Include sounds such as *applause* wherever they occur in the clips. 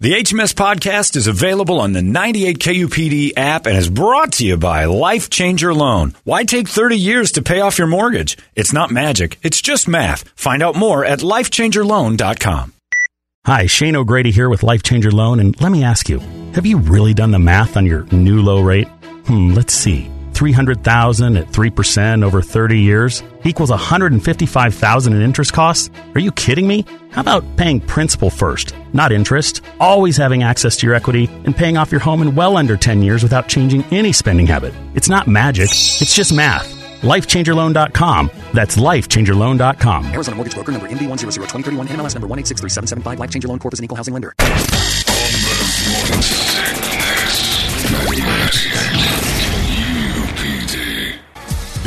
The HMS podcast is available on the 98 KUPD app and is brought to you by Life Changer Loan. Why take 30 years to pay off your mortgage? It's not magic, it's just math. Find out more at lifechangerloan.com. Hi, Shane O'Grady here with Life Changer Loan, and let me ask you, have you really done the math on your new low rate? Hmm, let's see. 300,000 at 3% over 30 years equals 155,000 in interest costs? Are you kidding me? How about paying principal first, not interest, always having access to your equity and paying off your home in well under 10 years without changing any spending habit? It's not magic, it's just math. LifeChangerLoan.com. That's LifeChangerLoan.com. Arizona Mortgage Broker number MD one zero zero twenty thirty one NMLS number one eight six three seven seven five. Life Changer Loan Corp is an equal housing lender.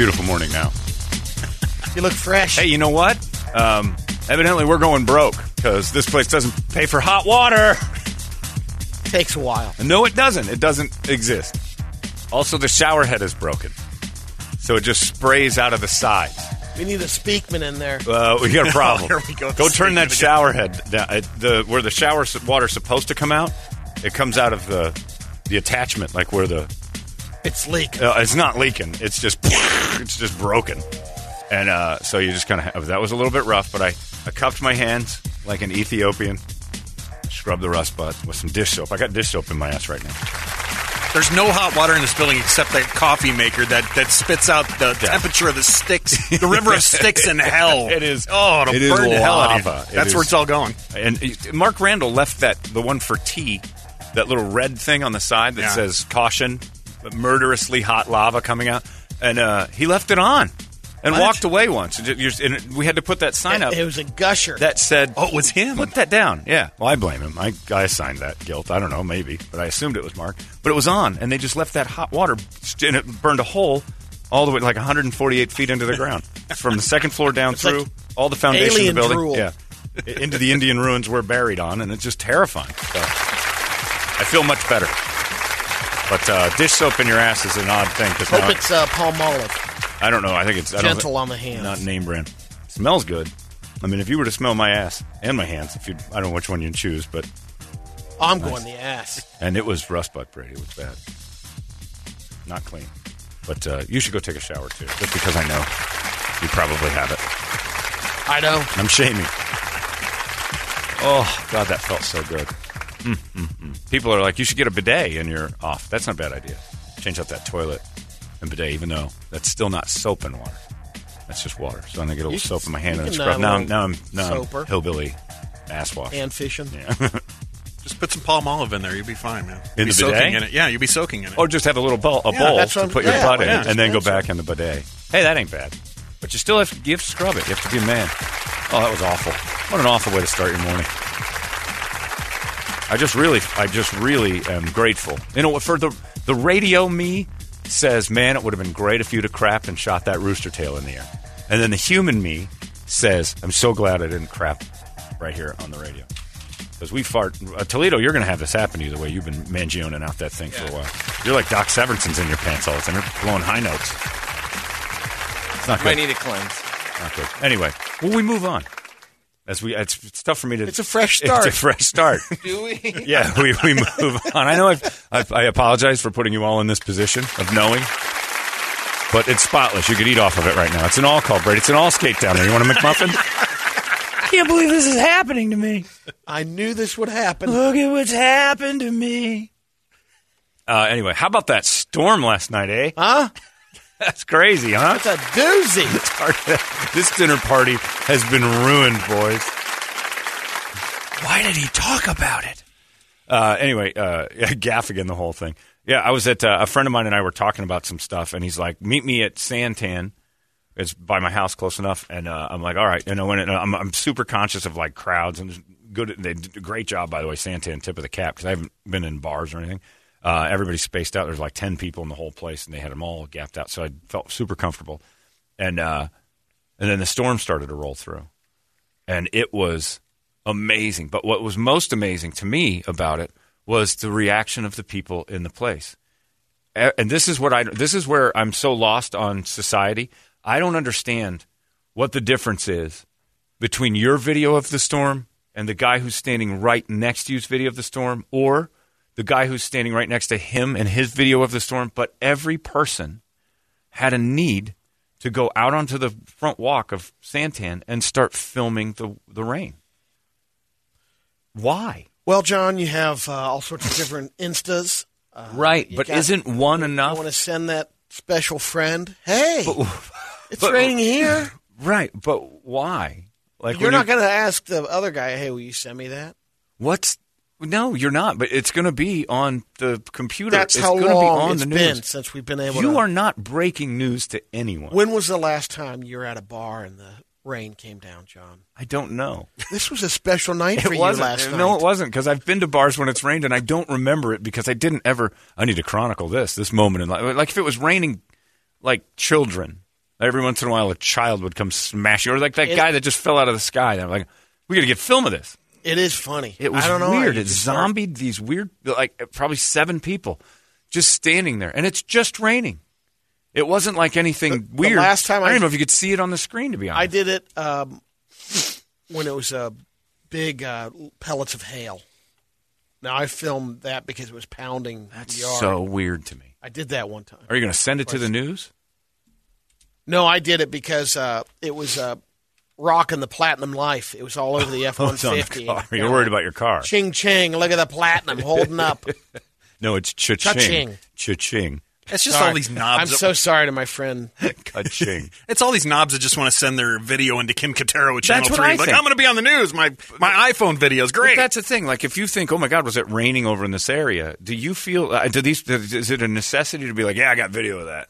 Beautiful morning now. You look fresh. Hey, you know what? Um, evidently, we're going broke because this place doesn't pay for hot water. Takes a while. No, it doesn't. It doesn't exist. Also, the shower head is broken. So it just sprays out of the sides. We need a Speakman in there. Uh, we got a *laughs* problem. Here we go. Go turn that shower head down. It, the where the shower water's supposed to come out, it comes out of the the attachment, like where the It's leaking. uh, it's not leaking. It's just it's just broken. And uh, so you just kind of that was a little bit rough, but I I cupped my hands like an Ethiopian, scrubbed the rust butt with some dish soap. I got dish soap in my ass right now. There's no hot water in this building except that coffee maker that, that spits out the temperature of the Styx, *laughs* the river of Styx in hell. *laughs* It is- Oh, it'll it is burn the hell out of lava. you. It That's is- where it's all going. And uh, Mark Randall left that the one for tea, that little red thing on the side that Yeah. says caution, murderously hot lava coming out, and uh, he left it on and What? walked away once. And ju- and we had to put that sign up It, it was a gusher. that said, Oh, it was him. Put that down. Yeah. Well, I blame him. I, I assigned that guilt. I don't know, maybe, but I assumed it was Mark. But it was on, and they just left that hot water, and it burned a hole all the way like 148 feet into the ground *laughs* from the second floor down It's through like all the foundation of the building. drool. Yeah. Into the Indian ruins we're buried on, and it's just terrifying. So I feel much better. But uh, dish soap in your ass is an odd thing because Hope it's uh, Palmolive. I don't know. I think it's I don't Gentle thi- on the hands. Not name brand. Smells good. I mean, if you were to smell my ass and my hands, if you, I don't know which one you'd choose, but I'm going the ass. and it was rust butt, Brady. It was bad, not clean. But uh, you should go take a shower too, just because I know you probably have it. I know. I'm shaming. Oh God, that felt so good. Mm, mm. People are like, you should get a bidet and you're off. That's not a bad idea. Change out that toilet and bidet, even though that's still not soap and water. That's just water. So I'm gonna get a little soap in my hand and can, scrub. now, I'm, little now I'm now I'm soaper. hillbilly ass wash. And fishing. yeah. *laughs* Just put some Palmolive in there. You'll be fine, man. In You'll be the soaking bidet? in it. Yeah, you'll be soaking in it. or just have a little bowl, a Yeah, bowl that's to what- put your yeah, butt in, yeah, and then go back in the bidet. Hey, that ain't bad. But you still have to, you have to scrub it. You have to be a man. Oh, that was awful. What an awful way to start your morning. I just really, I just really am grateful. You know? For the the radio me says, man, it would have been great if you'd have crapped and shot that rooster tail in the air. And then the human me says, I'm so glad I didn't crap right here on the radio. Because we fart. Uh, Toledo, you're going to have this happen to you the way you've been mangioning out that thing for a while. You're like Doc Severinsen's in your pants all the time. You're blowing high notes. It's not Might good. need a cleanse. Not good. Anyway, well, we move on. As we, it's, it's tough for me to. It's a fresh start. *laughs* It's a fresh start. *laughs* Do we? *laughs* yeah, we, we move on. I know I've, I've, I apologize for putting you all in this position of knowing, but it's spotless. You could eat off of it right now. It's an all call, Brady. It's an all skate down there. You want a McMuffin? I can't believe this is happening to me. I knew this would happen. Look at what's happened to me. Uh, anyway, how about that storm last night, eh? Huh? That's crazy, huh? It's a doozy. *laughs* this dinner party has been ruined, boys. Why did he talk about it? Uh, anyway, uh, *laughs* yeah, gaff again, the whole thing. Yeah, I was at uh, a friend of mine and I were talking about some stuff, and he's like, "Meet me at Santan." It's by my house, close enough, and uh, I'm like, "All right." And I went. And I'm, I'm super conscious of like crowds and good. They did a great job, by the way, Santan, tip of the cap, because I haven't been in bars or anything. Uh, everybody's spaced out. There's like ten people in the whole place, and they had them all gapped out, so I felt super comfortable. and uh, and then the storm started to roll through, and it was amazing. But what was most amazing to me about it was the reaction of the people in the place. And this is what I this is where I'm so lost on society. I don't understand what the difference is between your video of the storm and the guy who's standing right next to you's video of the storm or the guy who's standing right next to him and his video of the storm, but every person had a need to go out onto the front walk of Santan and start filming the the rain. Why? Well, John, you have uh, all sorts of different instas. Uh, right, but got- isn't one enough? I want to send that special friend? Hey, *laughs* it's but- raining here. *laughs* Right, but why? Like You're not going to ask the other guy, "Hey, will you send me that?" What's no, you're not. But it's going to be on the computer. That's it's how long be on it's the been news. since we've been able. You to, are not breaking news to anyone. When was the last time you were at a bar and the rain came down, John? I don't know. This was a special night for you last night. no, it wasn't because I've been to bars when it's rained and I don't remember it because I didn't ever. I need to chronicle this this moment in life. Like if it was raining, like children. Every once in a while, a child would come smashing, or like that It- guy that just fell out of the sky. And I'm like, we got to get film of this. It is funny. It was I don't know weird. It zombied these weird, like probably seven people just standing there, and it's just raining. It wasn't like anything The- the weird. last time I don't know if you could see it on the screen. To be honest, I did it um, when it was a big uh, pellets of hail. Now I filmed that because it was pounding That's yard. so weird to me. I did that one time. Are you going to send it to the news? No, I did it because uh, it was uh, rocking the platinum life. It was all over the F *laughs* one It's on the fifty. car. You're worried about your car. Ching ching! Look at the platinum holding up. *laughs* No, it's cha-ching. Cha-ching. Cha-ching. It's just Sorry. all these knobs. I'm that- so sorry to my friend. *laughs* Ka-ching. It's all these knobs that just want to send their video into Kim Catero at Channel That's what 3. I like, think. I'm going to be on the news. My my iPhone video is great. But that's the thing. Like, if you think, "Oh my God, was it raining over in this area?" Do you feel? Uh, do these? Is it a necessity to be like, "Yeah, I got video of that"?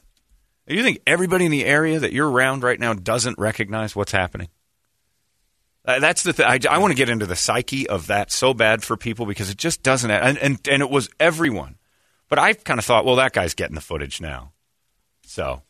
Do you think everybody in the area that you're around right now doesn't recognize what's happening? Uh, that's the thing. I, I want to get into the psyche of that so bad for people because it just doesn't. And and, and it was everyone. But I kind of thought, well, that guy's getting the footage now, so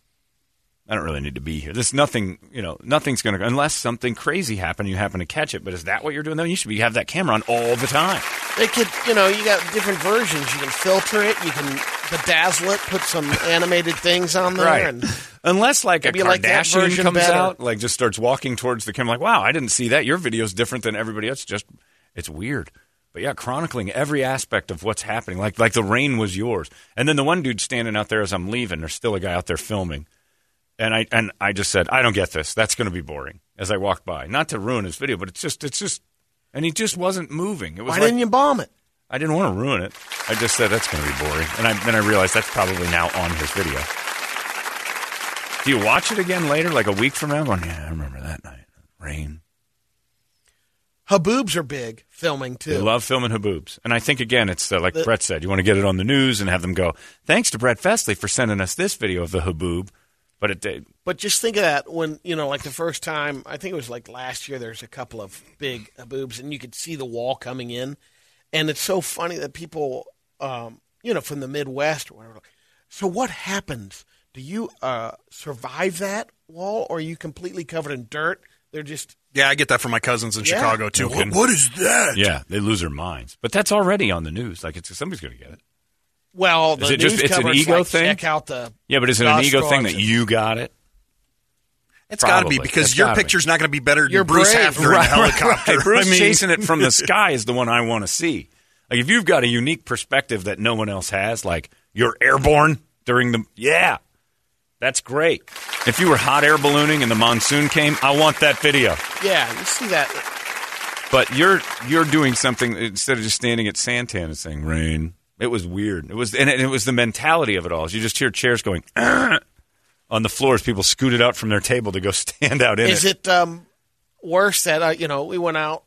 I don't really need to be here. There's nothing, you know, nothing's going to unless something crazy happened. You happen to catch it. But is that what you're doing? Then you should be have that camera on all the time. They could, you know, you got different versions. You can filter it. You can bedazzle it. Put some *laughs* animated things on there. And Unless like a you like that version comes better. out, like just starts walking towards the camera, like, wow, I didn't see that. Your video's different than everybody else. Just it's weird. But yeah, chronicling every aspect of what's happening. Like like the rain was yours. And then the one dude standing out there as I'm leaving, there's still a guy out there filming. And I and I just said, I don't get this. That's gonna be boring as I walked by. Not to ruin his video, but it's just it's just and he just wasn't moving. It was why like, didn't you bomb it? I didn't want to ruin it. I just said that's going to be boring, and I, then I realized that's probably now on his video. Do you watch it again later, like a week from now? Going, yeah, I remember that night. Rain. Haboobs are big filming too. They love filming haboobs, and I think again, it's uh, like The- Brett said. You want to get it on the news and have them go. Thanks to Brett Festley for sending us this video of the haboob. But it did. But just think of that when you know, like the first time. I think it was like last year. There's a couple of big boobs, and you could see the wall coming in, and it's so funny that people, um, you know, from the Midwest or whatever. So what happens? Do you uh, survive that wall, or are you completely covered in dirt? They're just yeah, I get that from my cousins in Yeah. Chicago, too. What, what is that? Yeah, they lose their minds. But that's already on the news. Like it's somebody's going to get it. Well. The Is it just- news it's an ego like, thing? Check out the Yeah, but is it an ego thing that you got it? It's got to be because It's your gotta be. picture's not going to be better than You're Bruce brave. Haffner in a helicopter. Right. Bruce I mean, chasing it from the *laughs* sky is the one I want to see. Like if you've got a unique perspective that no one else has, like you're airborne during the yeah, that's great. If you were hot air ballooning and the monsoon came, I want that video. Yeah, you see that. But you're you're doing something instead of just standing at Santan and saying rain. It was weird. It was and it, it was the mentality of it all. You just hear chairs going *clears throat* on the floor as people scooted out from their table to go *laughs* stand out in Is it um, worse that uh, you know we went out?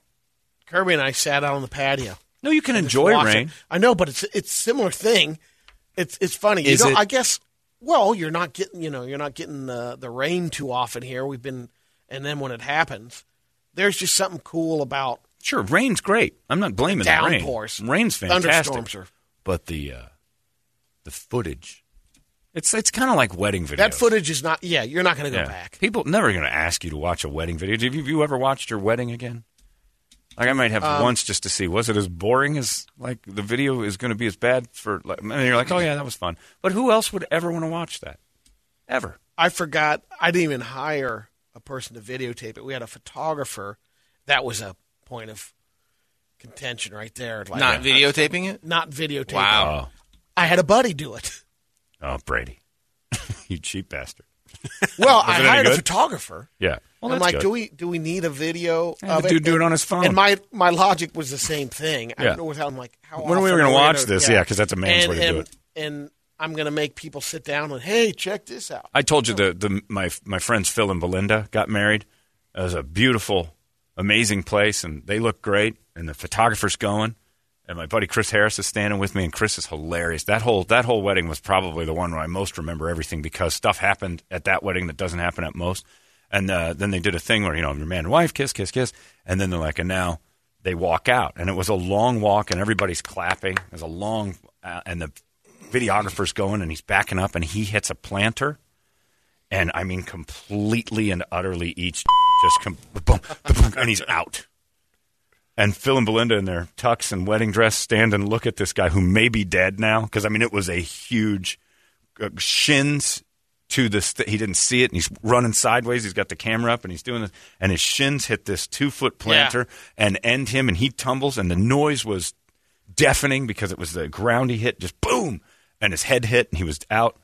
Kirby and I sat out on the patio. No, you can enjoy watch it. rain. I know, but it's it's similar thing. It's it's funny. Is you know, it- I guess. Well, you're not getting you know you're not getting the the rain too often here. We've been, and then when it happens, there's just something cool about Sure, rain's great. I'm not blaming the rain. downpours. Rain's fantastic. Thunderstorms are but the uh, the footage It's it's kind of like wedding videos. That footage is not. Yeah, you're not going to go Yeah. back. People never going to ask you to watch a wedding video. Have you, have you ever watched your wedding again? Like I might have Um, once just to see was it as boring as like the video is going to be as bad for. Like, and you're like, oh yeah, that was fun. But who else would ever want to watch that? Ever? I forgot. I didn't even hire a person to videotape it. We had a photographer. That was a point of contention right there. Like, Not videotaping it? Not videotaping. Wow. Oh. I had a buddy do it. Oh, Brady, *laughs* you cheap bastard. Well, I it any hired a good? photographer. Yeah. Well, I'm that's like, good. do we do we need a video Yeah, of the it? dude do it on his phone. And my my logic was the same thing. I Yeah. don't know without I'm like, how When are we often gonna watch this? Yeah, 'cause that's a man's and, way to do it. And I'm going to make people sit down and hey, check this out. I told you the, the my my friends Phil and Belinda got married. It was a beautiful, amazing place, and they look great. And the photographer's going, and my buddy Chris Harris is standing with me, and Chris is hilarious. That whole that whole wedding was probably the one where I most remember everything because stuff happened at that wedding that doesn't happen at most. And uh, then they did a thing where you know your man and wife kiss, kiss, kiss, and then they're like, and now they walk out, and it was a long walk, and everybody's clapping. It a long, uh, and the videographer's going, and he's backing up, and he hits a planter and I mean completely and utterly each *laughs* just com- boom, boom, and he's out. And Phil and Belinda in their tux and wedding dress stand and look at this guy who may be dead now because I mean it was a huge uh, shins to this. Th- he didn't see it, and he's running sideways. He's got the camera up, and he's doing this, and his shins hit this two foot planter and end him, and he tumbles, and the noise was deafening because it was the ground he hit, just boom, and his head hit, and he was out.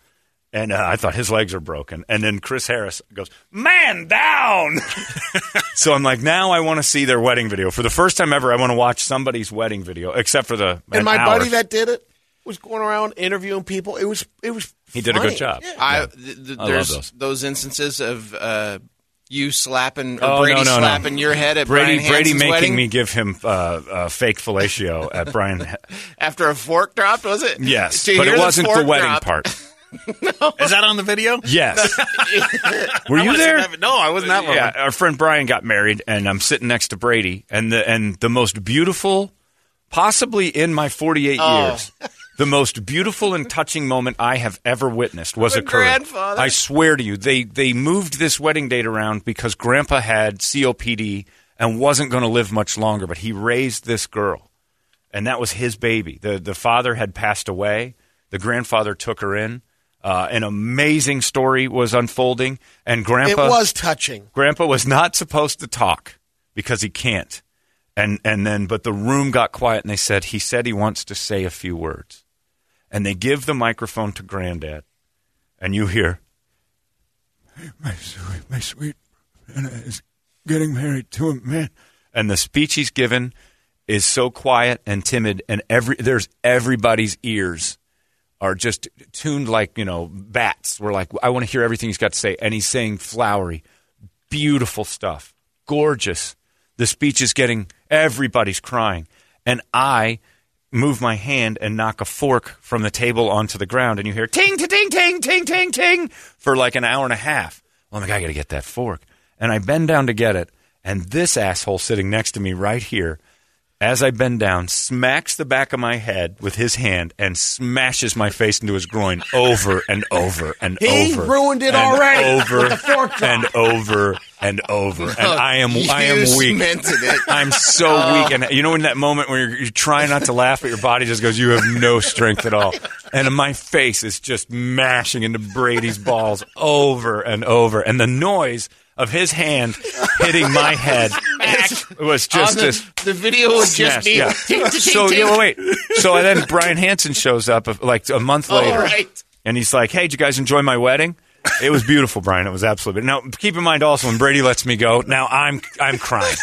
And uh, I thought his legs are broken. And then Chris Harris goes, "Man down." *laughs* so I'm like, now I want to see their wedding video for the first time ever. I want to watch somebody's wedding video, except for the And an my hour. buddy that did it was going around interviewing people. It was it was He did a good job. Yeah. I, th- th- I love there's those. those. instances of uh, you slapping or Oh, Brady no, no, no. slapping your head at Brady, Brian Brady making wedding me give him uh, uh, fake fellatio at Brian. *laughs* after a fork dropped. Was it? yes, To but it wasn't the fork wedding drop- part. *laughs* *laughs* Is that on the video? Yes. *laughs* Were you there? No, I wasn't that one. Yeah, our friend Brian got married, and I'm sitting next to Brady, and the and the most beautiful, possibly in my 48 Oh. years, the most beautiful and touching moment I have ever witnessed was The occurring. grandfather. I swear to you, they they moved this wedding date around because Grandpa had COPD and wasn't going to live much longer, but he raised this girl, and that was his baby. the The father had passed away. The grandfather took her in. Uh, an amazing story was unfolding, and Grandpa it Grandpa was touching. Grandpa was not supposed to talk because he can't. And and then but the room got quiet and they said he said he wants to say a few words. And they give the microphone to Granddad and you hear my sweet my sweet Anna is getting married to a man. And the speech he's given is so quiet and timid and every there's everybody's ears are just tuned like you know bats. We're like, I want to hear everything he's got to say, and he's saying flowery, beautiful stuff, gorgeous. The speech is getting everybody's crying, and I move my hand and knock a fork from the table onto the ground, and you hear ting, ting, ting, ting, ting, ting, for like an hour and a half. Well, I'm like, I got to get that fork, and I bend down to get it, and this asshole sitting next to me right here as I bend down, smacks the back of my head with his hand and smashes my face into his groin over and over and He over. He ruined it and already Over with the fork and over and over. And I am I am weak. cemented it. I'm so oh. weak, and you know in that moment when you're, you're trying not to laugh, but your body just goes, "You have no strength at all," and my face is just mashing into Brady's balls over and over, and the noise of his hand hitting my head it was just the, this the video would just be yeah. So yeah, wait. So then Brian Hansen shows up uh, like a month later, right. and he's like, "Hey, did you guys enjoy my wedding?" It was beautiful, Brian. It was absolutely. Now, keep in mind also when Brady lets me go. Now I'm I'm crying,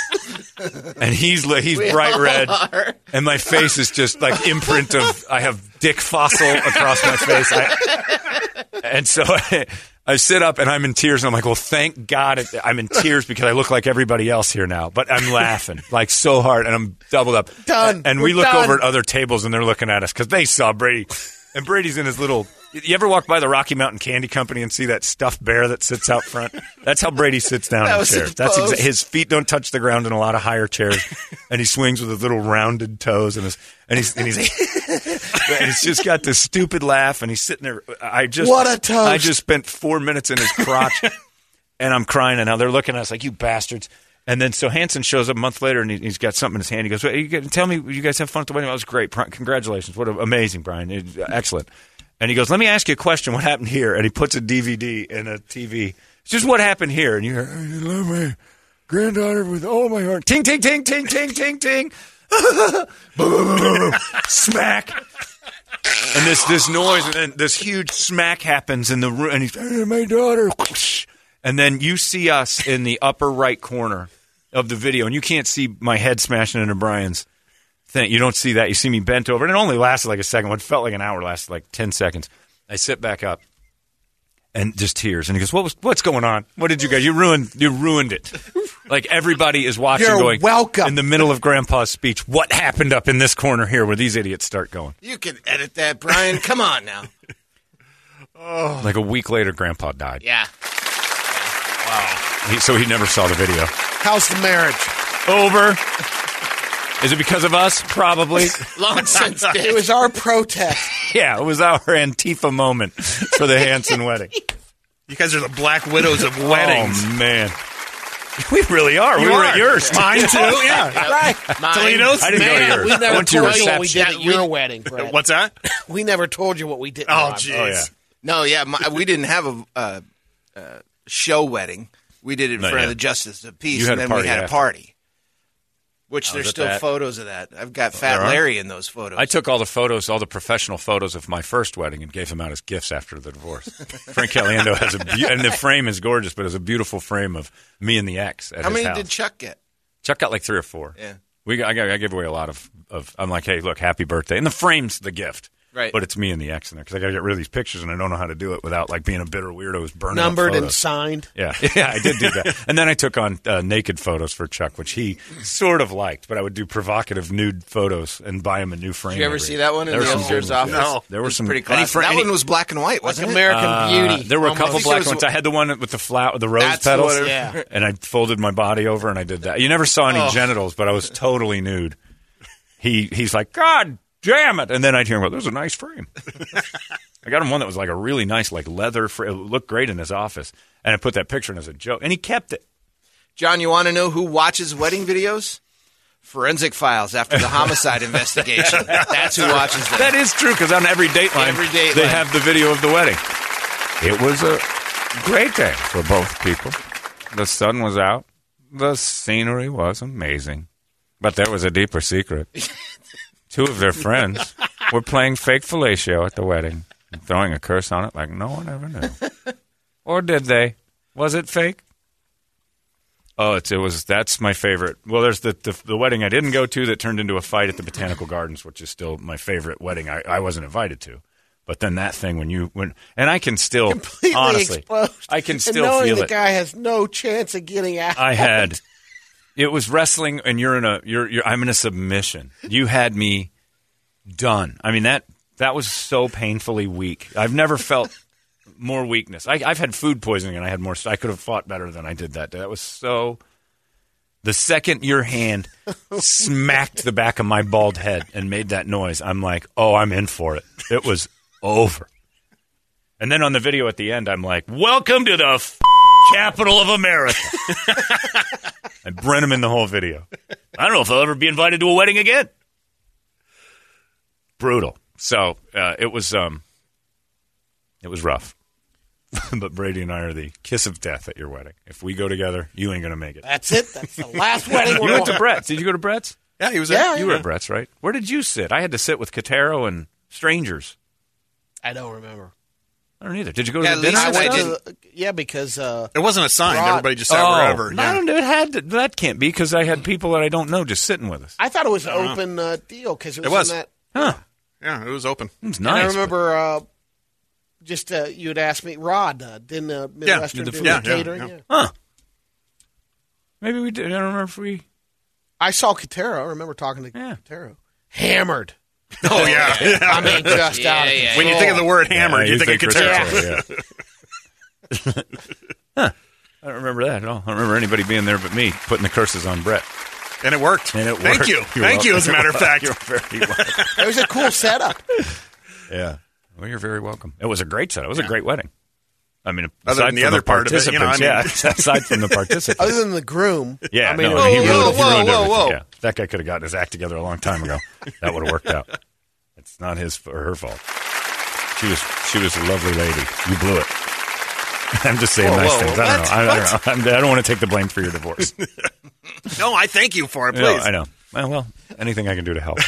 and he's he's bright red, and my face is just like imprint of I have dick fossil across my face. I, and so *laughs* I, sit up and I'm in tears, and I'm like, "Well, thank God it, I'm in tears because I look like everybody else here now." But I'm laughing *laughs* like so hard, and I'm doubled up. Done. And we We're look done. over at other tables, and they're looking at us because they saw Brady. And Brady's in his little. You ever walk by the Rocky Mountain Candy Company and see that stuffed bear that sits out front? That's how Brady sits down in chairs. That's exa- his feet don't touch the ground in a lot of higher chairs, *laughs* and he swings with his little rounded toes and his and he's and he's *laughs* And he's just got this stupid laugh, and he's sitting there. I just What a toast. I just spent four minutes in his crotch, *laughs* and I'm crying. And now they're looking at us like you bastards. And then so Hanson shows up a month later, and he, he's got something in his hand. He goes, well, you get- "Tell me, you guys have fun at the wedding? That was great. Congratulations! What a, amazing, Brian! It- excellent." And he goes, "Let me ask you a question. What happened here?" And he puts a DVD in a TV. It's just what happened here. And you hear, "I love my granddaughter with all my heart." Ting, ting, ting, ting, ting, ting, ting. *laughs* Smack. And this this noise, and then this huge smack happens in the room, and he's "Hey, my daughter. And then you see us in the upper right corner of the video, and you can't see my head smashing into Brian's thing. You don't see that. You see me bent over, and it only lasted like a second. What felt like an hour lasted like ten seconds. I sit back up, and just tears. And he goes, "What was? What's going on? What did you guys? You ruined. You ruined it. *laughs* Like everybody is watching, You're going welcome. in the middle of Grandpa's speech. What happened up in this corner here, where these idiots start going? You can edit that, Brian. *laughs* Come on now. Oh. Like a week later, Grandpa died. Yeah. He, so he never saw the video. How's the marriage? Over. Is it because of us? Probably. *laughs* Long since *laughs* It was our protest. yeah, it was our Antifa moment for the Hanson wedding. You guys are the Black Widows of weddings. Oh man, we really are. we You were are. at yours. Mine too. *laughs* Yeah. right. Mine. Toledo's. I didn't go to yours. we I never went to your told you what we did at your wedding, Brett. What's that? We never told you what we did. Oh, No, jeez. Oh yeah. No, yeah, my, we didn't have a uh, uh, show wedding. We did it in Not front yet. of the Justice of Peace, You had and a then party we had after. a party. Which there's still that. photos of that. I've got oh, Fat? Larry in those photos. I took all the photos, all the professional photos of my first wedding, and gave them out as gifts after the divorce. *laughs* Frank Caliendo has a, be- and the frame is gorgeous, but it's a beautiful frame of me and the ex at How many house. did Chuck get? Chuck got like three or four. Yeah. we I, I gave away a lot of, of. I'm like, hey, look, happy birthday, and the frame's the gift. Right. But it's me and the ex in there because I got to get rid of these pictures, and I don't know how to do it without like being a bitter weirdo who's burning up Numbered and signed. Yeah, *laughs* yeah, I did do that. And then I took on uh, naked photos for Chuck, which he sort of liked. But I would do provocative nude photos and buy him a new frame. Did you ever see that one in There were the some upstairs office? yeah. No. there were was some pretty any classic. fr- that any- one was black and white, wasn't it? American uh, Beauty. There were a couple black was- ones. I had the one with the flower, the rose That's petals, what it- Yeah. and I folded my body over and I did that. You never saw any Oh. genitals, but I was totally nude. He he's like, God damn it! And then I'd hear him go, "There's a nice frame." *laughs* I got him one that was like a really nice, like leather. frame. it looked great in his office, and I put that picture in as a joke, and he kept it. John, you want to know who watches wedding videos? Forensic Files after the homicide *laughs* investigation. That's who watches them. That is true because on every Dateline, Every Dateline. they have the video of the wedding. It was a great day for both people. The sun was out. The scenery was amazing, but there was a deeper secret. *laughs* Two of their friends were playing fake fellatio at the wedding and throwing a curse on it like no one ever knew. *laughs* or did they? Was it fake? Oh, it's, it was. That's my favorite. Well, there's the, the the wedding I didn't go to that turned into a fight at the Botanical Gardens, which is still my favorite wedding. I, I wasn't invited to, but then that thing when you when and I can still Completely honestly, exposed. I can and still knowing feel the it. guy has no chance of getting out. I had. It was wrestling, and you're in a you're, you're I'm in a submission. You had me done. I mean that that was so painfully weak. I've never felt more weakness. I, I've had food poisoning, and I had more. I could have fought better than I did that day. That was so. The second your hand smacked the back of my bald head and made that noise, I'm like, oh, I'm in for it. It was over. And then on the video at the end, I'm like, welcome to the f- capital of America. *laughs* I bren him in the whole video. I don't know if I'll ever be invited to a wedding again. Brutal. So uh, it was um, it was rough. *laughs* but Brady and I are the kiss of death at your wedding. If we go together, you ain't gonna make it. That's it. That's the last *laughs* wedding You we're went to going. Brett's. Did you go to Brett's? Yeah, he was Yeah, there. You were at Brett's, right? Where did you sit? I had to sit with Katero and strangers. I don't remember. I don't either. Did you go to the dinner? Lisa and and I stuff? did- Yeah, because uh, It wasn't assigned. Rod- Everybody just sat Oh, wherever. I Yeah. don't know. It had to, that can't be because I had people that I don't know just sitting with us. I thought it was an open uh, deal because it was, It was. in that. Huh? yeah, it was open. It's And nice. I remember uh, just uh, you had asked me, Rod, uh, didn't uh, Midwestern the do food. the Yeah, yeah, catering? yeah. Yeah. huh? Maybe we did. I don't remember if we. I saw Katero. I remember talking to Yeah. Katero. Hammered. *laughs* Oh yeah. I mean, just Yeah, out of yeah, when you think of the word hammer, Yeah, you, think, of Katero. Katero, yeah. *laughs* huh. I don't remember that at all. I don't remember anybody being there but me putting the curses on Brett. And it worked. And it Thank you. You're Thank you, as a matter of *laughs* fact. You're very welcome. It was a cool setup. yeah. Well, you're very welcome. It was a great set. It was a great wedding. I mean, Other aside than the from other part of it, you know, participants, I mean- yeah. *laughs* Aside from the participants, Other than the groom. *laughs* yeah. I mean, no, it was he ruined, whoa, he ruined whoa, everything. whoa. Yeah, that guy could have gotten his act together a long time ago. that would have worked out. It's not his or her fault. She was she was a lovely lady. You blew it. *laughs* I'm just saying Whoa, nice whoa, things. I don't know. I, I don't know. I'm, I don't want to take the blame for your divorce. No, I thank you for it, please. No, I know. Well, well, anything I can do to help.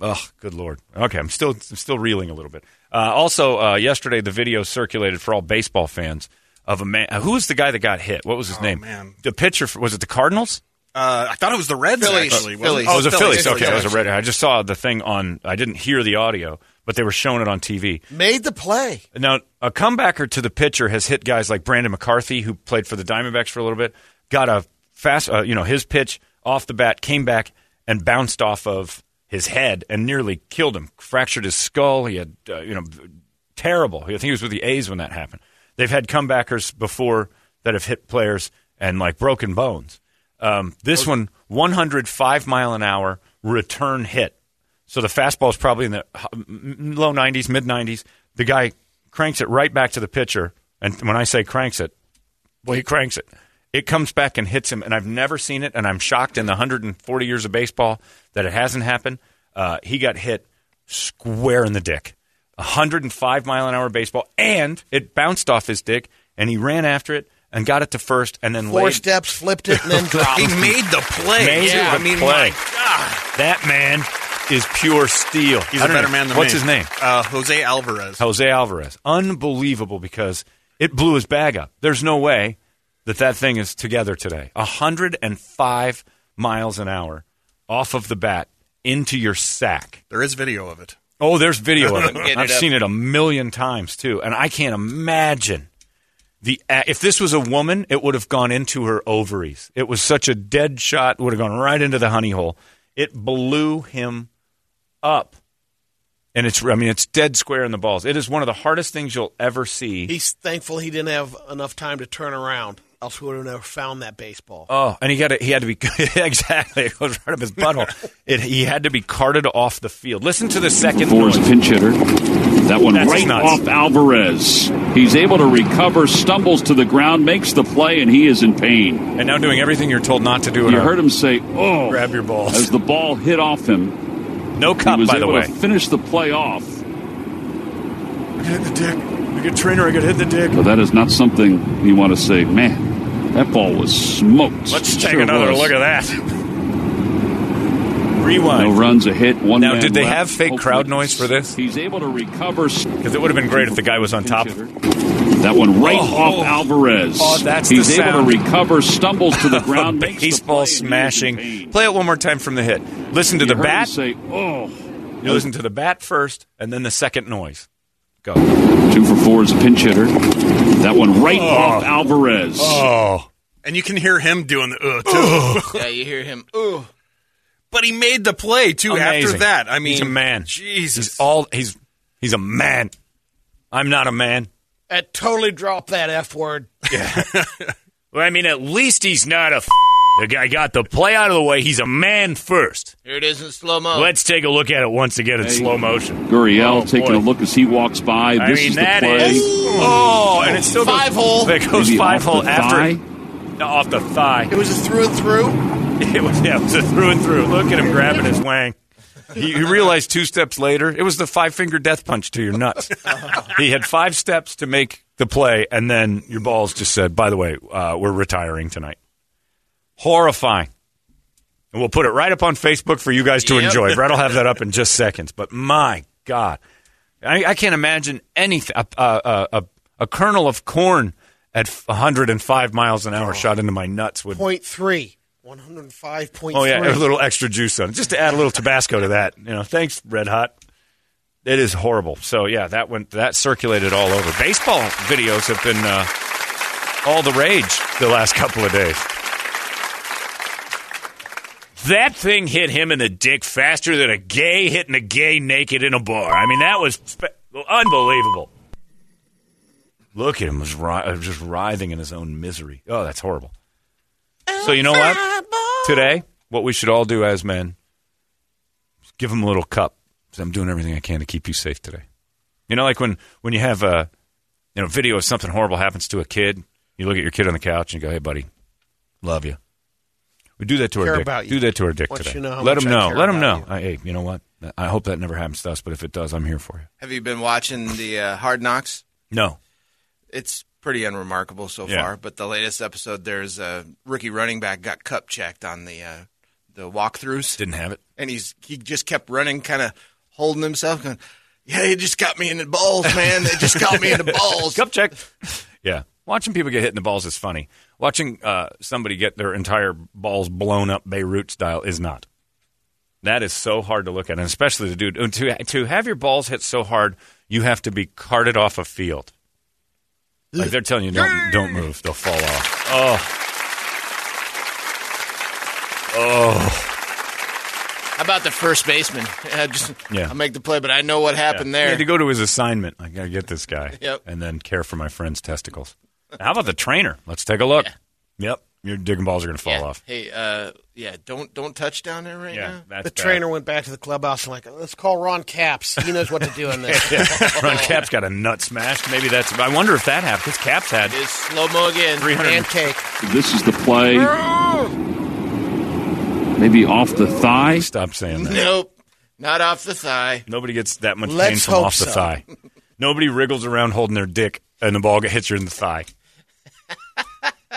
oh, good lord. Okay, I'm still I'm still reeling a little bit. Uh, also, uh, yesterday the video circulated for all baseball fans of a man. Uh, who was the guy that got hit? What was his name? Oh, man. The pitcher for- was it the Cardinals? Uh, I thought it was the Reds, Phillies. actually. wasn't Phillies. Oh, it was a Phillies, Phillies. Okay, it was a red. I just saw the thing on. I didn't hear the audio, but they were showing it on TV. Made the play. Now, a comebacker to the pitcher has hit guys like Brandon McCarthy, who played for the Diamondbacks for a little bit. Got a fast, uh, you know, his pitch off the bat, came back and bounced off of his head and nearly killed him. Fractured his skull. He had, uh, you know, terrible. I think he was with the A's when that happened. They've had comebackers before that have hit players and like broken bones. Um, this one, 105 mile an hour return hit. So the fastball is probably in the low 90s, mid 90s. The guy cranks it right back to the pitcher. And when I say cranks it, well, he cranks it. It comes back and hits him. And I've never seen it. And I'm shocked in the 140 years of baseball that it hasn't happened. Uh, he got hit square in the dick. 105 mile an hour baseball. And it bounced off his dick. And he ran after it and got it to first and then Four laid, steps, flipped it, and then *laughs* dropped. He made the play. Made too. the I mean, play. my God. That man is pure steel. He's a better know- man than What's me. What's his name? Uh, Jose Alvarez. Jose Alvarez. Unbelievable because it blew his bag up. There's no way that that thing is together today. 105 miles an hour off of the bat into your sack. There is video of it. Oh, there's video of it. *laughs* I've up. seen it a million times too, and I can't imagine the uh, if this was a woman, it would have gone into her ovaries. It was such a dead shot; would have gone right into the honey hole. It blew him up, and it's I mean it's dead square in the balls. It is one of the hardest things you'll ever see. He's thankful he didn't have enough time to turn around. Else we would have never found that baseball. Oh, and he got to, he had to be *laughs* exactly it goes right up his butthole. It, he had to be carted off the field. Listen to the second for his noise. pinch hitter. That one That's right nuts. off Alvarez. He's able to recover, stumbles to the ground, makes the play, and he is in pain. and now doing everything you're told not to do. in You heard him say, "Oh!" Grab your balls. as the ball hit off him. no He cup, was by the way. to finish the play off. Hit the dick. I get trainer. I got hit the dick. But that is not something you want to say. Man, that ball was smoked. Let's take Sure another was. look at that. Rewind. No runs, a hit, one Now, did they left. have fake Hopefully crowd noise for this? He's able to recover. Because it would have been great if the guy was on top. That one right Oh. off Alvarez. Oh, that's He's the able sound. to recover, stumbles to the *laughs* ground, the baseball play, and he is in smashing. Play it one more time from the hit. Listen to You the bat. Say, oh, You listen to the bat first, and then the second noise. Go. two for four as a pinch hitter. That one right off Alvarez. Oh, And you can hear him doing the uh, too. *laughs* Yeah, you hear him. Ooh. but he made the play, too, after that. I mean, he's a man. Jesus. He's all he's he's a man. I'm not a man. That totally dropped that F word. Yeah. *laughs* well, I mean, at least he's not a. F- the guy got the play out of the way. He's a man first. Here it is in slow mo. Let's take a look at it once again in Hey. slow motion. Gurriel Oh, taking boy. a look as he walks by. I This mean, is the play. is- Oh, and it still Five goes, hole. It goes Maybe five hole after. No, off the thigh. It was a through and through. *laughs* It was yeah, it was a through and through. Look at him grabbing his wang. He, he realized two steps later it was the five finger death punch to your nuts. *laughs* he had five steps to make the play, and then your balls just said, "By the way, uh, we're retiring tonight." Horrifying. And we'll put it right up on Facebook for you guys to Yep. enjoy. Brett will have that up *laughs* in just seconds. But my God, I, I can't imagine anything. A, a, a, a kernel of corn at 105 miles an hour shot into my nuts would Point three. 105.3. Oh yeah, a little extra juice on it, just to add a little Tabasco to that. You know, thanks, Red Hot. It is horrible. So yeah, that went that circulated all over. Baseball videos have been uh, all the rage the last couple of days. That thing hit him in the dick faster than a gay hitting a gay naked in a bar. I mean, that was spe- unbelievable. Look at him, was ri- uh, just writhing in his own misery. Oh, that's horrible. So you know what? Today, what we should all do as men. Give him a little cup. I'm doing everything I can to keep you safe today. You know, like when when you have a you know video of something horrible happens to a kid, you look at your kid on the couch and you go, "Hey, buddy, love you." We do that to Care our dick. about you. Do that to our dick Want today. you know how Let much them know. Let them know. you. I, hey, you know what? I hope that never happens to us, but if it does, I'm here for you. Have you been watching the uh, Hard Knocks? No. It's pretty unremarkable so Yeah. far. But the latest episode, there's a rookie running back got cup checked on the uh, the walkthroughs, Didn't have it. and he's he just kept running, kind of holding himself, going, "Yeah, it just got me in the balls, man. It just got me in the *laughs* balls." Cup check. yeah. Watching people get hit in the balls is funny. Watching uh, somebody get their entire balls blown up Beirut style is not. That is so hard to look at, and especially the dude. To, to have your balls hit so hard, you have to be carted off a field. Like they're telling you, don't don't move; they'll fall off. Oh, oh, How about the first baseman? *laughs* Yeah, just Yeah. I'll make the play, but I know what happened He there. had to go to his assignment. I gotta get this guy, Yep. and then care for my friend's testicles. How about the trainer? Let's take a look. Yep, your digging balls are gonna fall yeah. off. Hey, uh, yeah, don't don't touch down there right Yeah, now. that's The bad. trainer went back to the clubhouse and like, let's call Ron Caps. He knows what to do in this. *laughs* Ron Cap's got a nut smashed. Maybe that's. I wonder if that happened. Because Cap's had Is slow mo again. 300. Pancake. This is the play. Maybe off the thigh. Stop saying that. Nope, not off the thigh. Nobody gets that much pain Let's from hope off the so. thigh. Nobody wriggles around holding their dick and the ball hits you in the thigh. *laughs*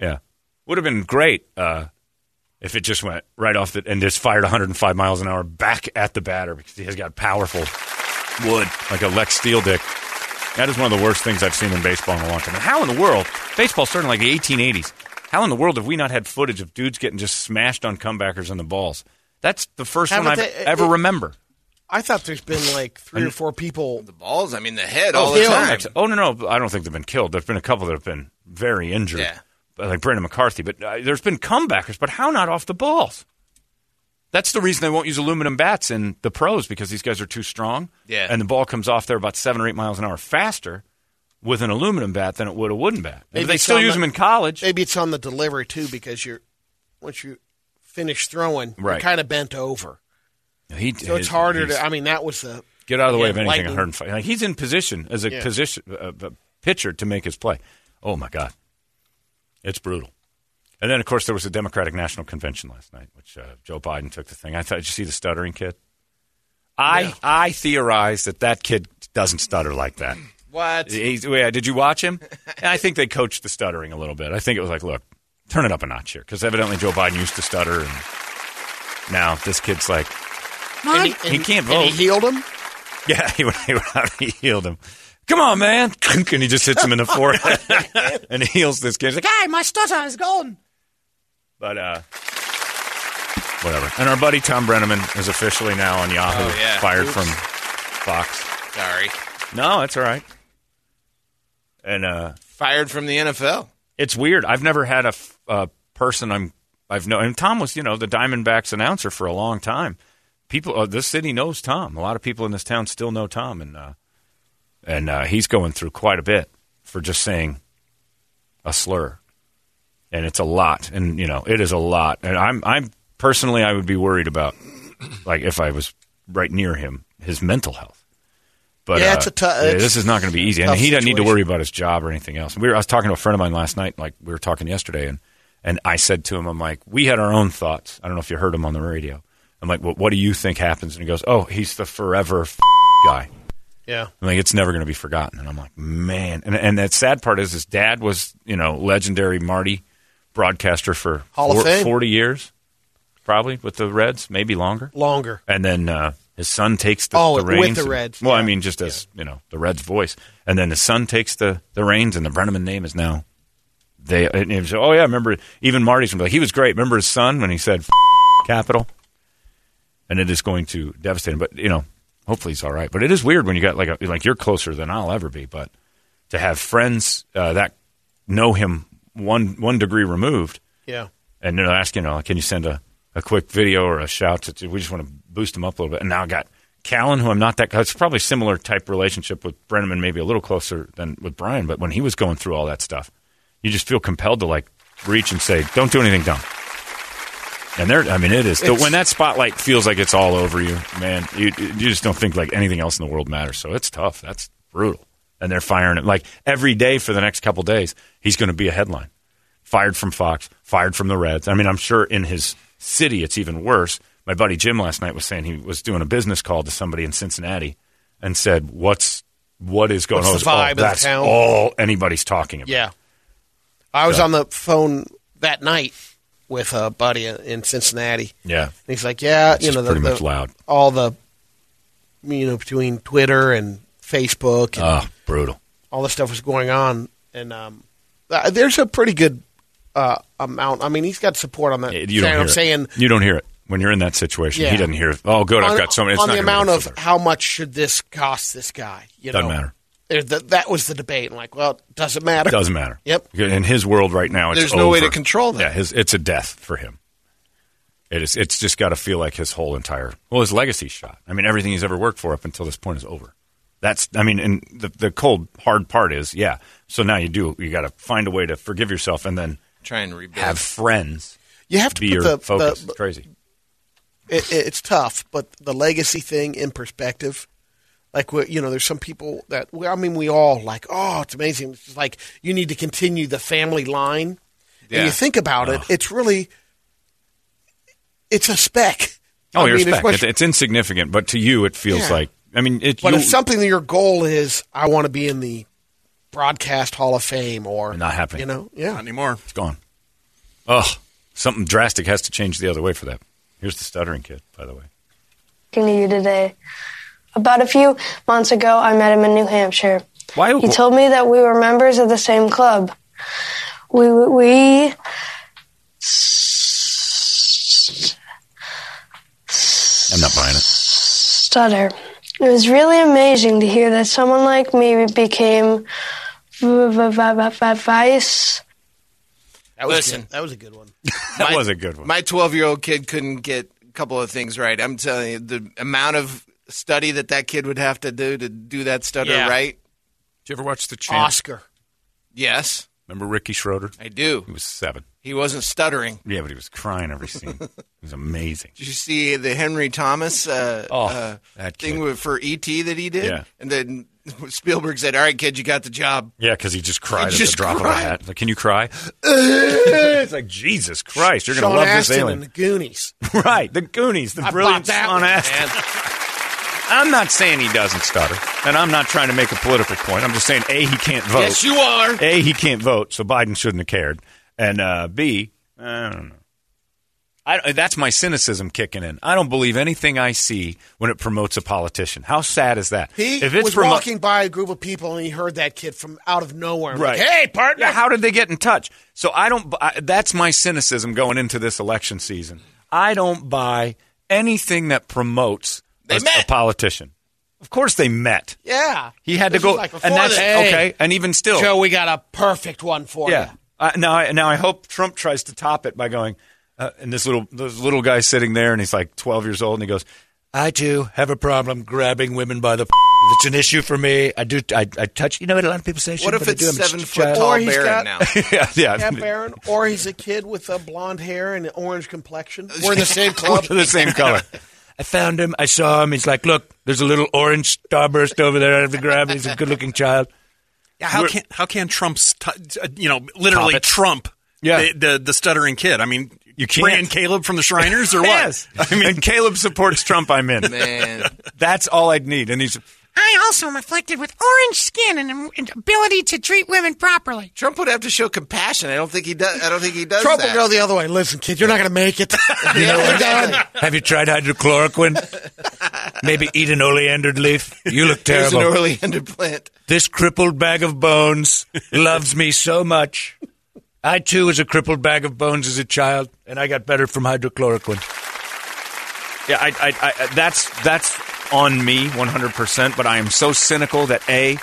yeah, would have been great uh, if it just went right off the and just fired 105 miles an hour back at the batter because he has got powerful wood like a Lex Steele dick. That is one of the worst things I've seen in baseball in a long time. And how in the world, baseball started in like the 1880s. How in the world have we not had footage of dudes getting just smashed on comebackers on the balls? That's the first one Haven't I've they- ever it- remember. I thought there's been like three or four people. The balls. I mean, the head all the time. Oh no, no, I don't think they've been killed. There've been a couple that have been very injured, Yeah. Like Brandon McCarthy. But uh, there's been comebackers. But how not off the balls? That's the reason they won't use aluminum bats in the pros because these guys are too strong. Yeah. and the ball comes off there about seven or eight miles an hour faster with an aluminum bat than it would a wooden bat. Maybe they still use the- them in college. Maybe it's on the delivery too because you're once you finish throwing, Right. you're kind of bent over, He, so it's his- harder to. I mean, that was the get out of the way of anything lightning. and hurt and fight. Like, he's in position as a Yeah. position uh, pitcher to make his play. Oh my God, it's brutal. And then of course there was a Democratic National Convention last night, which uh, Joe Biden took the thing. I thought, did you see the stuttering kid? I I theorize that that kid doesn't stutter like that. *clears throat* What? He's, yeah, did you watch him? I think they coached the stuttering a little bit. I think it was like, look, turn it up a notch here, because evidently Joe Biden used to stutter, and now this kid's like, and he, he can't and he healed him. yeah, he *laughs* he went out and he healed him. Come on, man. *laughs* and he just hits him in the forehead *laughs* and heals this kid. He's like, hey, my stutter is gone. But, uh, whatever. And our buddy Thom Brennaman is officially now on Yahoo, Oh, yeah. fired Oops. from Fox. Sorry. No, that's all right. And, uh, Fired from the NFL. it's weird. I've never had a, uh, person I'm I've known. And Thom was, you know, the Diamondbacks announcer for a long time. People, uh, this city knows Thom. A lot of people in this town still know Thom, and uh, and uh, he's going through quite a bit for just saying a slur, and it's a lot. And you know, it is a lot. And I'm I'm personally, I would be worried about like if I was right near him, his mental health. But Yeah, uh, it's a tou- yeah, it's this is not going to be easy, and he doesn't need to worry about his job or anything else. We were, I was talking to a friend of mine last night, like we were talking yesterday, and and I said to him, I'm like, we had our own thoughts. I don't know if you heard him on the radio. I'm like, well, what do you think happens? And he goes, oh, he's the forever f- guy. Yeah, I'm like, it's never going to be forgotten. And I'm like, man. And, and that sad part is his dad was, you know, legendary Marty broadcaster for Hall of Fame. 40 years, probably with the Reds, maybe longer. longer. And then uh, his son takes the, Oh, the with reins. the and- Reds, well, I mean, just as, you know, the Reds voice. And then his son takes the, the reins, and the Brennaman name is now. They, and was, oh, yeah, remember, even Marty's like, he was great. Remember his son when he said F- capital? And it is going to devastate him. But, you know, hopefully he's all right. But it is weird when you got, like, a, like you're closer than I'll ever be. But to have friends uh, that know him one one degree removed Yeah, and they're asking, you know, can you send a, a quick video or a shout? To, we just want to boost him up a little bit. And now I got Callan, who I'm not that. It's probably similar type relationship with Brennaman, maybe a little closer than with Brian. But when he was going through all that stuff, you just feel compelled to like reach and say, "Don't do anything dumb." And they're, I mean, it is. So when that spotlight feels like it's all over you, man, you, you just don't think like anything else in the world matters. So it's tough. That's brutal. And they're firing it like every day for the next couple days. He's going to be a headline. Fired from Fox, fired from the Reds. I mean, I'm sure in his city it's even worse. My buddy Jim last night was saying he was doing a business call to somebody in Cincinnati and said, "What's what is going on?" the Oh, vibe the that's town? all anybody's talking about. Yeah. I was So- on the phone that night with a buddy in Cincinnati. Yeah. And he's like, yeah, It's you know, the, pretty much the- loud. all the, you know, between Twitter and Facebook and Oh, brutal. all this stuff was going on. And um, uh, there's a pretty good uh, amount. I mean, he's got support on that. You don't hear it. saying you don't hear it when you're in that situation. Yeah. He doesn't hear it. Oh, good. I've got so many. It's on not the amount of further. how much should this cost this guy. You Doesn't know? matter. There- th- that was the debate. And like, well, it doesn't matter. Doesn't matter. Yep. In his world right now, it's There's no way to control that. Yeah, his, it's a death for him. It is. It's just got to feel like his whole entire well, his legacy shot. I mean, everything he's ever worked for up until this point is over. That's. I mean, and the the cold hard part is, yeah. So now you do. You got to find a way to forgive yourself and then Try and rebuild. have friends You have to be put your the, focus. the it's crazy. it, it's tough, but the legacy thing in perspective, like you know, there's some people that well, I mean, we all like, oh, it's amazing. It's just like you need to continue the family line, Yeah. and you think about it, it's really, it's a speck. Oh, I your mean, it's respect. much- It's, it's insignificant, but to you, it feels Yeah. like. I mean, it. but you, if something that your goal is, I want to be in the broadcast Hall of Fame, or Not happening. You know, yeah. Not anymore. It's gone. Ugh. Something drastic has to change the other way for that. Here's the stuttering kid, by the way. talking to you today. About a few months ago, I met him in New Hampshire. Why? He told me that we were members of the same club. We we I'm not buying it. stutter. It was really amazing to hear that someone like me became vice. That was Listen. good. that was a good one. *laughs* That My- was a good one. My 12 year old kid couldn't get a couple of things right. I'm telling you, the amount of study that that kid would have to do to do that stutter Yeah. right. Did you ever watch the champ? Oscar. Yes, Remember Ricky Schroder? I do. He was seven. He wasn't stuttering. Yeah, but he was crying every scene. *laughs* it was amazing. Did you see the Henry Thomas uh, Oh, uh, that thing with, for ET that he did? Yeah. And then Spielberg said, "All right, kid, you got the job." Yeah, because he just cried He at just the drop of a hat. Like, can you cry? *laughs* it's like Jesus Christ! You're going to love Astin this and alien, the Goonies. *laughs* right? The Goonies, the I brilliant that Sean one, Astin. I'm not saying he doesn't stutter, and I'm not trying to make a political point. I'm just saying, a he can't vote. Yes, you are. A, he can't vote, so Biden shouldn't have cared. And uh, B, I don't know. I, that's my cynicism kicking in. I don't believe anything I see when it promotes a politician. How sad is that? He if it's was promo- walking by a group of people and he heard that kid from out of nowhere. Right. Like, hey, partner. Yeah, how did they get in touch? So I don't. I, that's my cynicism going into this election season. I don't buy anything that promotes They a, met. a politician. Of course, they met. yeah. He had This to go, like and that's the- Hey, okay. And even still, Joe, we got a perfect one for yeah. you. Uh, now, I, now I hope Trump tries to top it by going, uh, and this little this little guy sitting there, and he's like 12 years old, and he goes, I too have a problem grabbing women by the. *laughs* It's an issue for me. I do. I, I touch. You know what a lot of people say. What if it's do, seven foot child. tall Or he's Barron got- now? *laughs* yeah, yeah, Yeah, Barron. Or he's a kid with a blonde hair and an orange complexion. *laughs* We're in the same We're club. the same color. I found him. I saw him. He's like, look, there's a little orange starburst over there. I have to grab. it. He's a good-looking child. Yeah, how We're- can how can Trump's t- uh, you know literally Top. Trump Yeah. the, the the stuttering kid? I mean, You can't. bring in Caleb from the Shriners or *laughs* what? Yes. I mean, and Caleb supports Trump. I'm in. Man, That's all I'd need. And he's I also am afflicted with orange skin and an ability to treat women properly. Trump would have to show compassion. I don't think he does. I don't think he does. Trump that. will go the other way. Listen, kid, you're not going to make it. *laughs* You know We're what? done. Have you tried hydrochloroquine? Maybe eat an oleander leaf. You look *laughs* There's terrible. an Oleander plant. This crippled bag of bones loves me so much. I too was a crippled bag of bones as a child, and I got better from hydrochloroquine. yeah. I, I, I, that's that's on me 100. percent But I am so cynical that a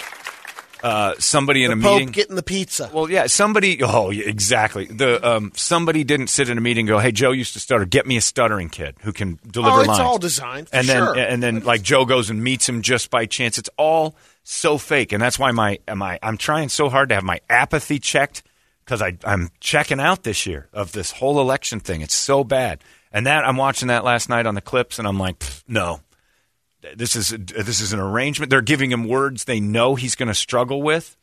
uh, somebody in The a Pope meeting. getting the pizza. well, yeah, somebody. Oh, yeah, exactly. The um, somebody didn't sit in a meeting and go, "Hey, Joe used to stutter. Get me a stuttering kid who can deliver oh, it's lines." all designed. For and then sure. and then like Joe goes and meets him just by chance. It's all so fake, and that's why my my I'm trying so hard to have my apathy checked because I'm checking out this year of this whole election thing. It's so bad. And that I'm watching that last night on the clips, and I'm like, no, this is this is an arrangement. They're giving him words they know he's going to struggle with.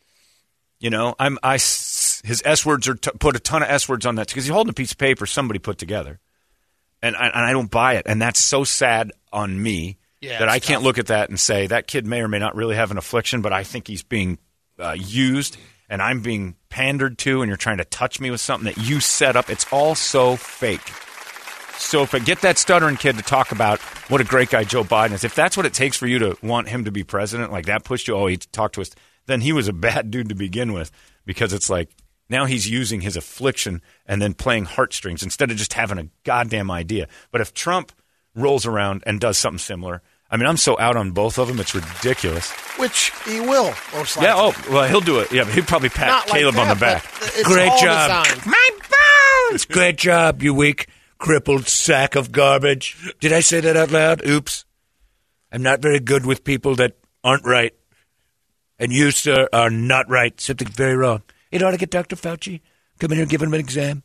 You know, I'm I his s words are t- put a ton of s words on that because he's holding a piece of paper somebody put together, and I, and I don't buy it, and that's so sad on me Yeah, that I can't tough. look at that and say that kid may or may not really have an affliction, but I think he's being uh, used, and I'm being pandered to, and you're trying to touch me with something that you set up. It's all so fake. So if I get that stuttering kid to talk about what a great guy Joe Biden is, if that's what it takes for you to want him to be president, like that pushed you, oh, he talked to us, then he was a *laughs* bad dude to begin with because it's like now he's using his affliction and then playing heartstrings instead of just having a goddamn idea. But if Trump rolls around and does something similar, I mean, I'm so out on both of them, it's ridiculous. Which he will, most likely. Yeah, oh, well, he'll do it. Yeah, but he'll probably pat Not like Caleb on the back. it's Great job. designed. My bones! Great job, you weak, crippled sack of garbage. Did I say that out loud? Oops. I'm not very good with people that aren't right. And you, sir, are not right. Something very wrong. You ought to get Dr. Fauci. Come in here and give him an exam.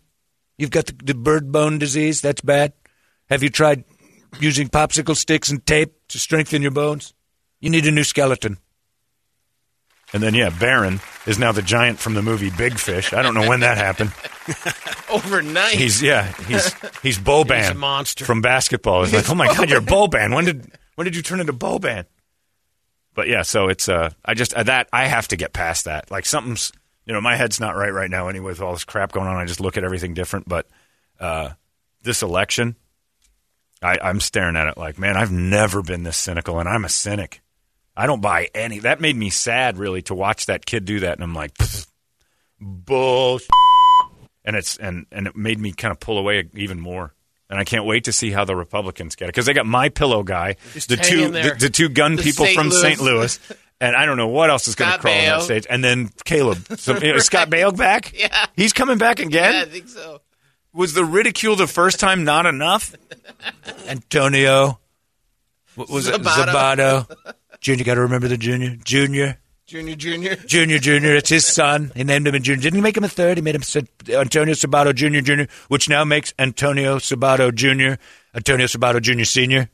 You've got the, the bird bone disease. That's bad. Have you tried using popsicle sticks and tape to strengthen your bones? You need a new skeleton. And then, yeah, Barron is now the giant from the movie Big Fish. I don't know when that happened. *laughs* Overnight. He's yeah, he's he's Boban He's a monster. from basketball. It's like, oh my god, you're Boban. When did when did you turn into Boban? But yeah, so it's uh, I just uh, that I have to get past that. Like something's you know my head's not right right now anyway with all this crap going on. I just look at everything different. But uh, this election, I, I'm staring at it like, man, I've never been this cynical, and I'm a cynic. I don't buy any. That made me sad, really, to watch that kid do that, and I'm like, bull. And it's and and it made me kind of pull away even more. And I can't wait to see how the Republicans get it because they got my pillow guy, Just the two the, the two gun The people St. from. St. Louis, *laughs* and I don't know what else is going to crawl on that stage. And then Caleb, so, you know, Scott *laughs* Baio back. Yeah. he's coming back again. yeah, I think so. Was the ridicule the first time not enough? *laughs* Antonio. What was it? Sabato. Sabato. Junior, got to remember the junior. Junior. Junior, junior. Junior, Junior. It's his son. He named him a Junior. Didn't he make him a third? He made him Sa- Antonio Sabato Junior, Junior, which now makes Antonio Sabato Junior, Antonio Sabato Junior Senior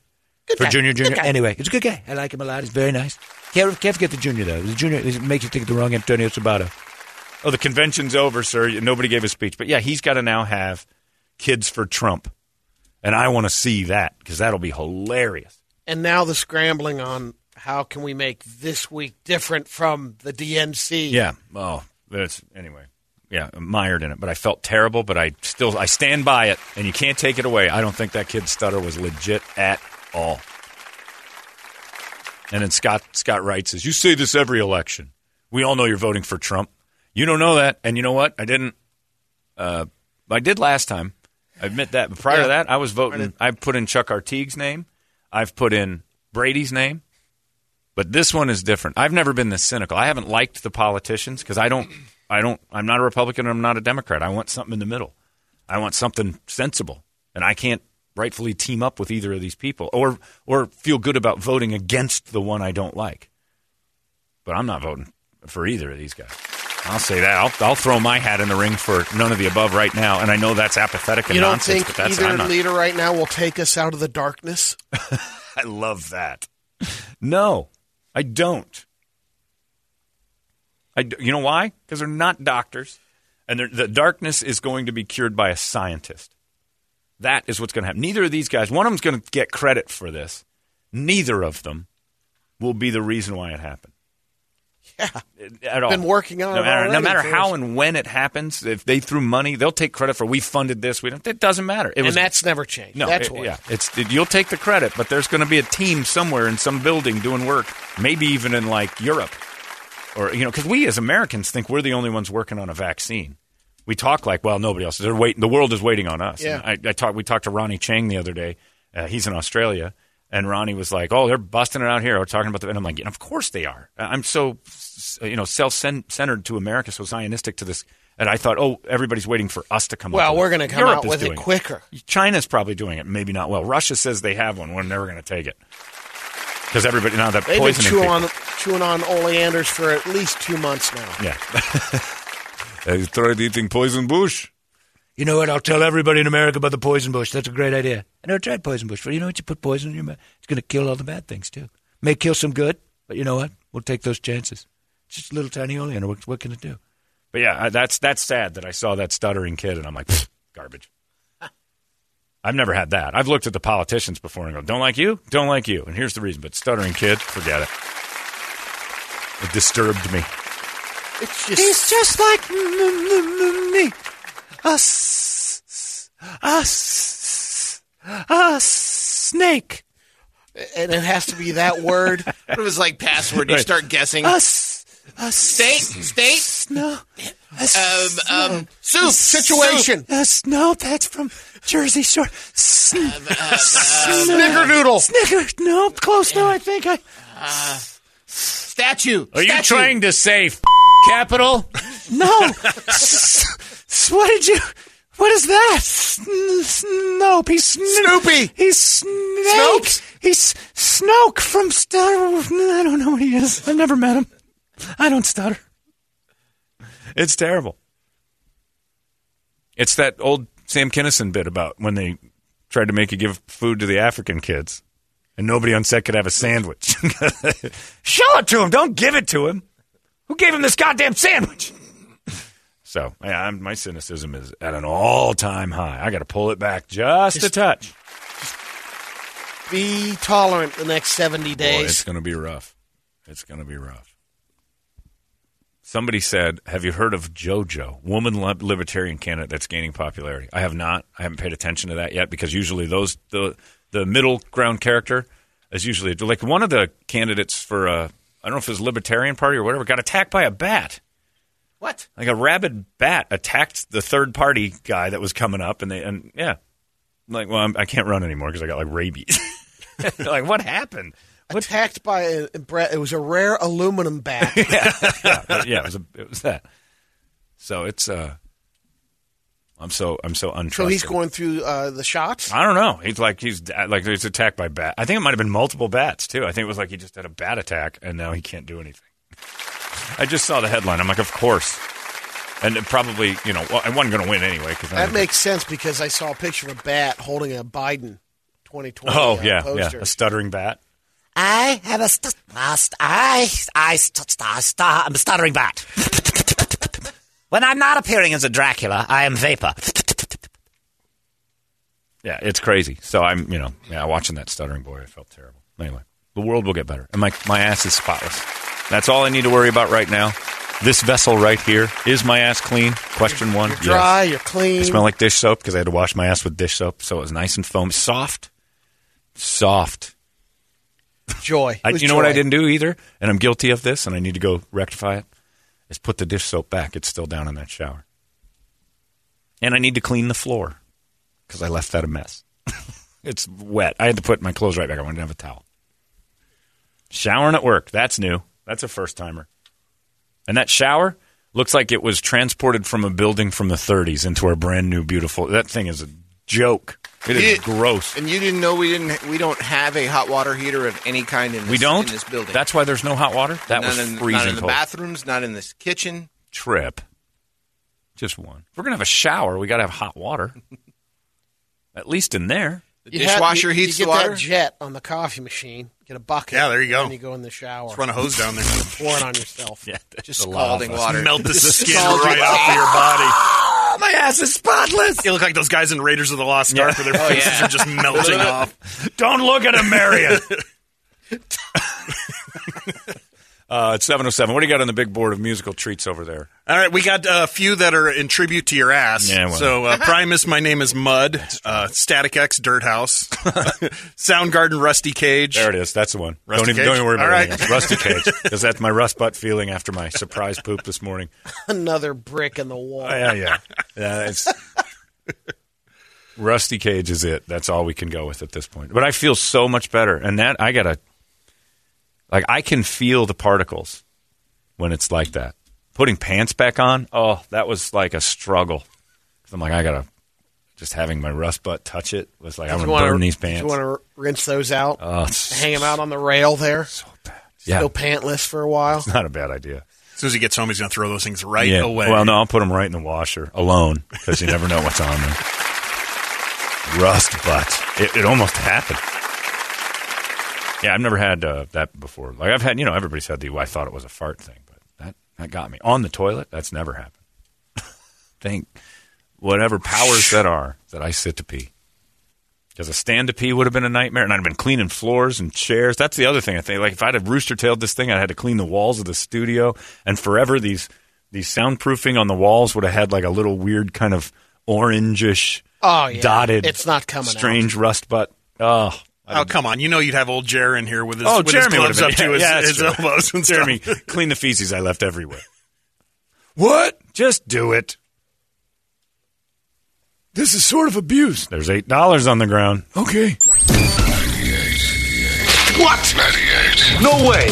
for Junior, Junior. Anyway, he's a good guy. I like him a lot. He's very nice. Can't, can't forget the Junior though. The Junior it makes you think of the wrong Antonio Sabato. Oh, the convention's over, sir. Nobody gave a speech, but yeah, he's got to now have kids for Trump, and I want to see that because that'll be hilarious. And now the scrambling on how can we make this week different from the DNC? Yeah. Oh, that's anyway. Yeah, I'm mired in it, but I felt terrible. But I still I stand by it, and you can't take it away. I don't think that kid's stutter was legit at all. And then Scott Scott Wright says, "You say this every election. We all know you're voting for Trump. You don't know that, and you know what? I didn't. Uh, I did last time. I admit that. But prior to that, I was voting. I put in Chuck Artigue's name. I've put in Brady's name. But this one is different. I've never been this cynical. I haven't liked the politicians because I don't, I don't, I'm not a Republican. And I'm not a Democrat. I want something in the middle. I want something sensible, and I can't rightfully team up with either of these people or or feel good about voting against the one I don't like. But I'm not voting for either of these guys. I'll say that. I'll, I'll throw my hat in the ring for none of the above right now, and I know that's apathetic and You don't nonsense, think but that's either not, leader right now will take us out of the darkness? *laughs* I love that. No, I don't. I, you know why? Because they're not doctors, and the darkness is going to be cured by a scientist. That is what's going to happen. Neither of these guys, one of them's going to get credit for this. Neither of them will be the reason why it happened. Yeah. At all. Been working on no it matter, no matter how and when it happens. If they threw money, they'll take credit for we funded this. We don't. It doesn't matter. It and was that's never changed. no, that's it- yeah, it's it, you'll take the credit, but there's going to be a team somewhere in some building doing work, maybe even in like Europe, or you know, because we as Americans think we're the only ones working on a vaccine. We talk like, well, nobody else. Is they're waiting. The world is waiting on us. Yeah. And I, I talked. We talked to Ronnie Chang the other day. Uh, he's in Australia, and Ronnie was like, "Oh, they're busting it out here." We're talking about the, and I'm like, "Of course they are." I'm so Uh, you know self-centered to America, so zionistic to this. And I thought, oh, everybody's waiting for us to come. up Well, with we're going to come Europe out with it doing quicker. China's probably doing it, maybe not well. Russia says they have one. We're never going to take it because everybody now that They've been poisoning chewing people. on, chewing on oleanders for at least two months now. Yeah. Have you tried eating poison bush? You know what? I'll tell everybody in America about the poison bush. That's a great idea. I never tried poison bush, but you know what? You put poison in your mouth, it's going to kill all the bad things too. May kill some good, but you know what? We'll take those chances. It's just a little tiny oleander. What, what can it do? But yeah, I- that's that's sad that I saw that stuttering kid and I'm like, garbage. *laughs* I've never had that. I've looked at the politicians before and go, don't like you, don't like you. And here's the reason. But stuttering kid, forget it. It disturbed me. It's just He's just like m- m- m- me. Us. Us. A snake. and it has to be that word. *laughs* It was like password. You Right. start guessing. Us. A State, state, No. um, um, soup, Situation. Yes, no, that's from Jersey Shore. Sn- Snickerdoodle. Snicker. No, close now, I think. I. statue. Are you statue. trying to say f- capital? No. S- s- what did you. What is that? Sn- Snope. He's sn- Snoopy. He's Snake. Snopes? He's Snoke from Star Wars. I don't know what he is. I've never met him. I don't stutter. It's terrible. It's that old Sam Kinison bit about when they tried to make you give food to the African kids, and nobody on set could have a sandwich. *laughs* Show it to him. Don't give it to him. Who gave him this goddamn sandwich? *laughs* So yeah, I'm, my cynicism is at an all-time high. I got to pull it back just a touch. Be tolerant the next 70 Boy, days. it's going to be rough. It's going to be rough. Somebody said, "Have you heard of JoJo, woman libertarian candidate that's gaining popularity?" I have not. I haven't paid attention to that yet because usually those the the middle ground character is usually like one of the candidates for I don't know if it was Libertarian Party or whatever got attacked by a bat. What? Like a rabid bat attacked the third party guy that was coming up, and they and yeah, like well I'm, I can't run anymore because I got like rabies. *laughs* like what happened? Attacked by a, it was a rare aluminum bat. *laughs* yeah, yeah, it was a, it was that. So it's uh, I'm so I'm so untrusting. so he's going through uh, the shots. I don't know. He's like he's like he's attacked by bat. I think it might have been multiple bats too. I think it was like he just had a bat attack and now he can't do anything. I just saw the headline. I'm like, of course. And probably, you know, well, I wasn't going to win anyway because That makes sense because I saw a picture of a bat holding a Biden 2020 Oh uh, yeah, poster. yeah, a stuttering bat. I have a st- uh, st- I I st- st- st- I'm a stuttering bat. when I'm not appearing as a Dracula, I am vapor. Yeah, it's crazy. So I'm, you know, yeah, watching that stuttering boy, I felt terrible. Anyway, the world will get better, and my my ass is spotless. That's all I need to worry about right now. This vessel right here is my ass clean? Question one. You're dry. Yes. You're clean. I smell like dish soap because I had to wash my ass with dish soap, so it was nice and foamy, soft, soft. Joy. I, you know what I didn't do either, and I'm guilty of this, and I need to go rectify it. Is put the dish soap back. It's still down in that shower, and I need to clean the floor because I left that a mess. *laughs* it's wet. I had to put my clothes right back. on. I didn't have a towel. Showering at work. That's new. That's a first timer. And that shower looks like it was transported from a building from the 30s into our brand new beautiful. That thing is a joke. It is You- gross. And you didn't know we didn't we don't have a hot water heater of any kind in this, we don't. in this building. That's why there's no hot water. That not was in, freezing not in the cold. bathrooms, not in this kitchen. Trip. Just one. If we're gonna have a shower, we got to have hot water. *laughs* At least in there. The You have- dishwasher you, heats you the get water. that jet on the coffee machine. Get a bucket. Yeah, there you go. And you go in the shower. Just run a hose down there. Pour it on yourself. *laughs* Yeah, Just a lot of scalding water. Melt the *laughs* skin right off of your body. My ass is spotless. You look like those guys in Raiders of the Lost Ark where their Oh, faces yeah. are just melting *laughs* off. Don't look at him, Marion. *laughs* uh, it's 707. What do you got on the big board of musical treats over there? All right, we got a few that are in tribute to your ass. Yeah, well. So uh, *laughs* Primus, my name is Mud. Uh, Static X, Dirt House. *laughs* Soundgarden, Rusty Cage. There it is. That's the one. Rusty don't even Cage? don't even worry about All right. anything else. Rusty *laughs* Cage. Because that's my rust butt feeling after my surprise poop this morning. Another brick in the wall. Oh, yeah, yeah. Yeah, it's Rusty Cage is it. That's all we can go with at this point. But I feel so much better. And that I gotta like I can feel the particles when it's like that. Putting pants back on, oh, that was like a struggle. 'Cause I'm like, I gotta just having my rust butt touch it was like I'm gonna wanna- burn these You pants. want to rinse those out? Oh, hang them out on the rail there. so bad. Yeah, Go pantless for a while. it's not a bad idea. As soon as he gets home, he's going to throw those things right yeah. away. Well, no, I'll put them right in the washer alone because you never know what's on them. Rust butt. It, it almost happened. Yeah, I've never had uh, that before. Like I've had, you know, everybody's had the "I thought it was a fart" thing, but that that got me on the toilet. That's never happened. *laughs* Thank whatever powers that are that I sit to pee. Because a stand to pee would have been a nightmare, and I'd have been cleaning floors and chairs. That's the other thing I think. Like if I'd have rooster tailed this thing, I'd had to clean the walls of the studio, and forever these these soundproofing on the walls would have had like a little weird kind of orangish, Oh, yeah. dotted, It's not coming out. strange rust butt. Oh, oh, come on. You know you'd have old Jer in here with his, oh, with Jeremy his would gloves up to his, *laughs* yeah, his elbows and Jeremy, stuff. *laughs* clean the feces I left everywhere. What? Just do it. This is sort of abuse. There's eight dollars on the ground. Okay. What? 98. No way.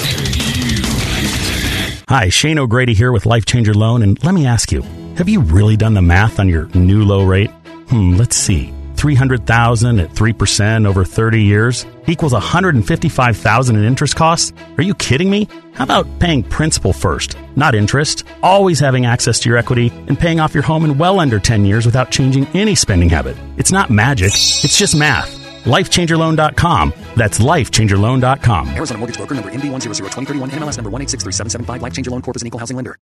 Hi, Shane O'Grady here with Life Changer Loan, and let me ask you, have you really done the math on your new low rate? Hmm, let's see. 300,000 at 3% over 30 years equals 155,000 in interest costs? Are you kidding me? How about paying principal first, not interest, always having access to your equity and paying off your home in well under 10 years without changing any spending habit? It's not magic, it's just math. LifeChangerLoan.com. That's LifeChangerLoan.com. Arizona Mortgage Broker number MD1002031 NMLS number 1863775 Life Changer Loan Corp is an equal housing lender.